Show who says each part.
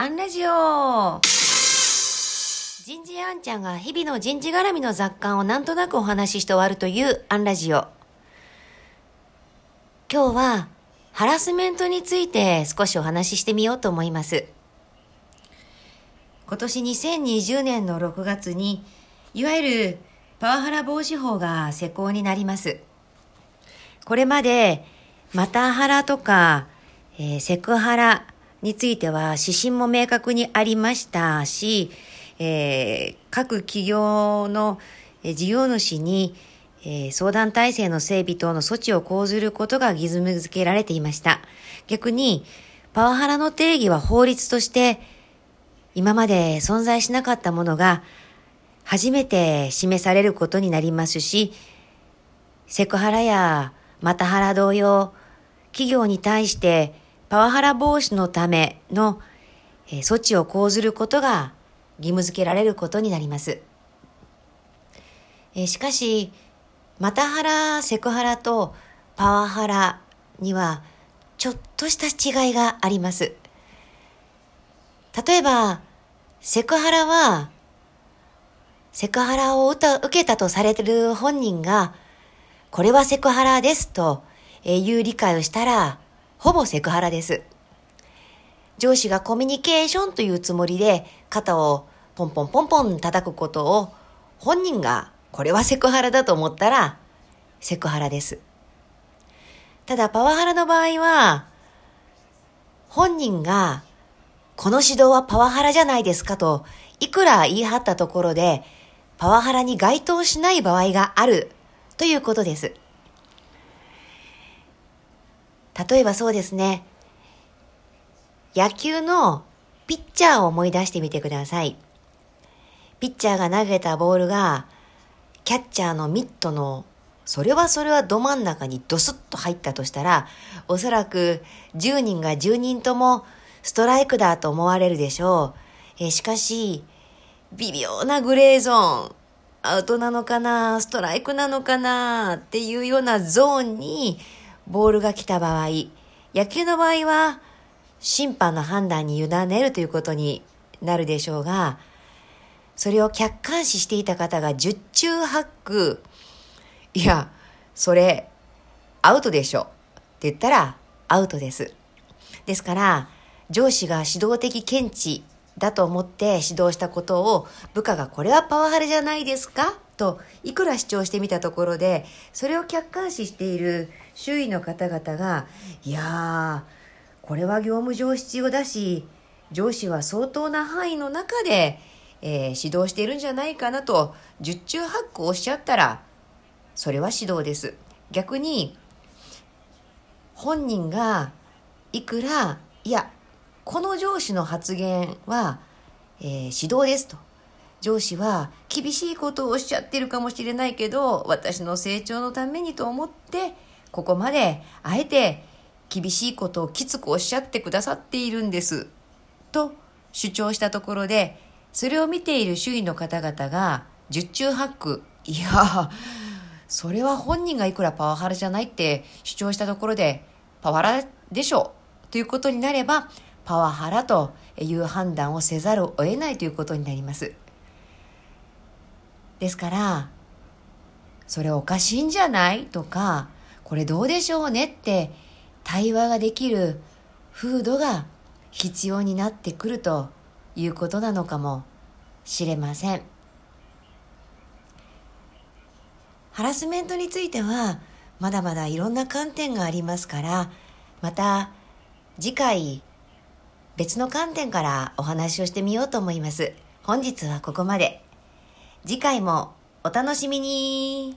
Speaker 1: アンラジオ人事アンちゃんが日々の人事絡みの雑感をなんとなくお話しして終わるというアンラジオ。今日はハラスメントについて少しお話ししてみようと思います。今年2020年の6月に、いわゆるパワハラ防止法が施行になります。これまで、マタハラとか、えー、セクハラについては指針も明確にありましたし、えー、各企業の事業主に、えー、相談体制の整備等の措置を講ずることが義務付けられていました。逆に、パワハラの定義は法律として今まで存在しなかったものが初めて示されることになりますし、セクハラやマタハラ同様、企業に対してパワハラ防止のための措置を講ずることが義務付けられることになります。しかし、マタハラ、セクハラとパワハラにはちょっとした違いがあります。例えば、セクハラは、セクハラを受けたとされている本人が、これはセクハラですという理解をしたら、ほぼセクハラです。上司がコミュニケーションというつもりで肩をポンポンポンポン叩くことを本人がこれはセクハラだと思ったらセクハラです。ただパワハラの場合は本人がこの指導はパワハラじゃないですかと、いくら言い張ったところで、パワハラに該当しない場合があるということです。例えばそうですね。野球のピッチャーを思い出してみてください。ピッチャーが投げたボールが、キャッチャーのミットの、それはそれはど真ん中にドスッと入ったとしたら、おそらく10人が10人ともストライクだと思われるでしょう。えしかし、微妙なグレーゾーン、アウトなのかな、ストライクなのかなっていうようなゾーンにボールが来た場合、野球の場合は審判の判断に委ねるということになるでしょうが、それを客観視していた方が十中八九、いや、それ、アウトでしょって言ったらアウトです。ですから、上司が指導的見地だと思って指導したことを部下がこれはパワハラじゃないですかといくら主張してみたところでそれを客観視している周囲の方々がいやーこれは業務上必要だし上司は相当な範囲の中で、えー、指導しているんじゃないかなと十中八九おっしゃったらそれは指導です逆に本人がいくらいやこの上司の発言は、えー、指導ですと。上司は厳しいことをおっしゃってるかもしれないけど、私の成長のためにと思って、ここまであえて厳しいことをきつくおっしゃってくださっているんです。と主張したところで、それを見ている周囲の方々が十中八九、いや、それは本人がいくらパワハラじゃないって主張したところで、パワハラでしょうということになれば、パワハラという判断をせざるを得ないということになります。ですから、それおかしいんじゃない？とか、これどうでしょうね？って対話ができる風土が必要になってくるということなのかもしれません。ハラスメントについてはまだまだいろんな観点がありますから、また次回別の観点からお話をしてみようと思います。本日はここまで。次回もお楽しみに。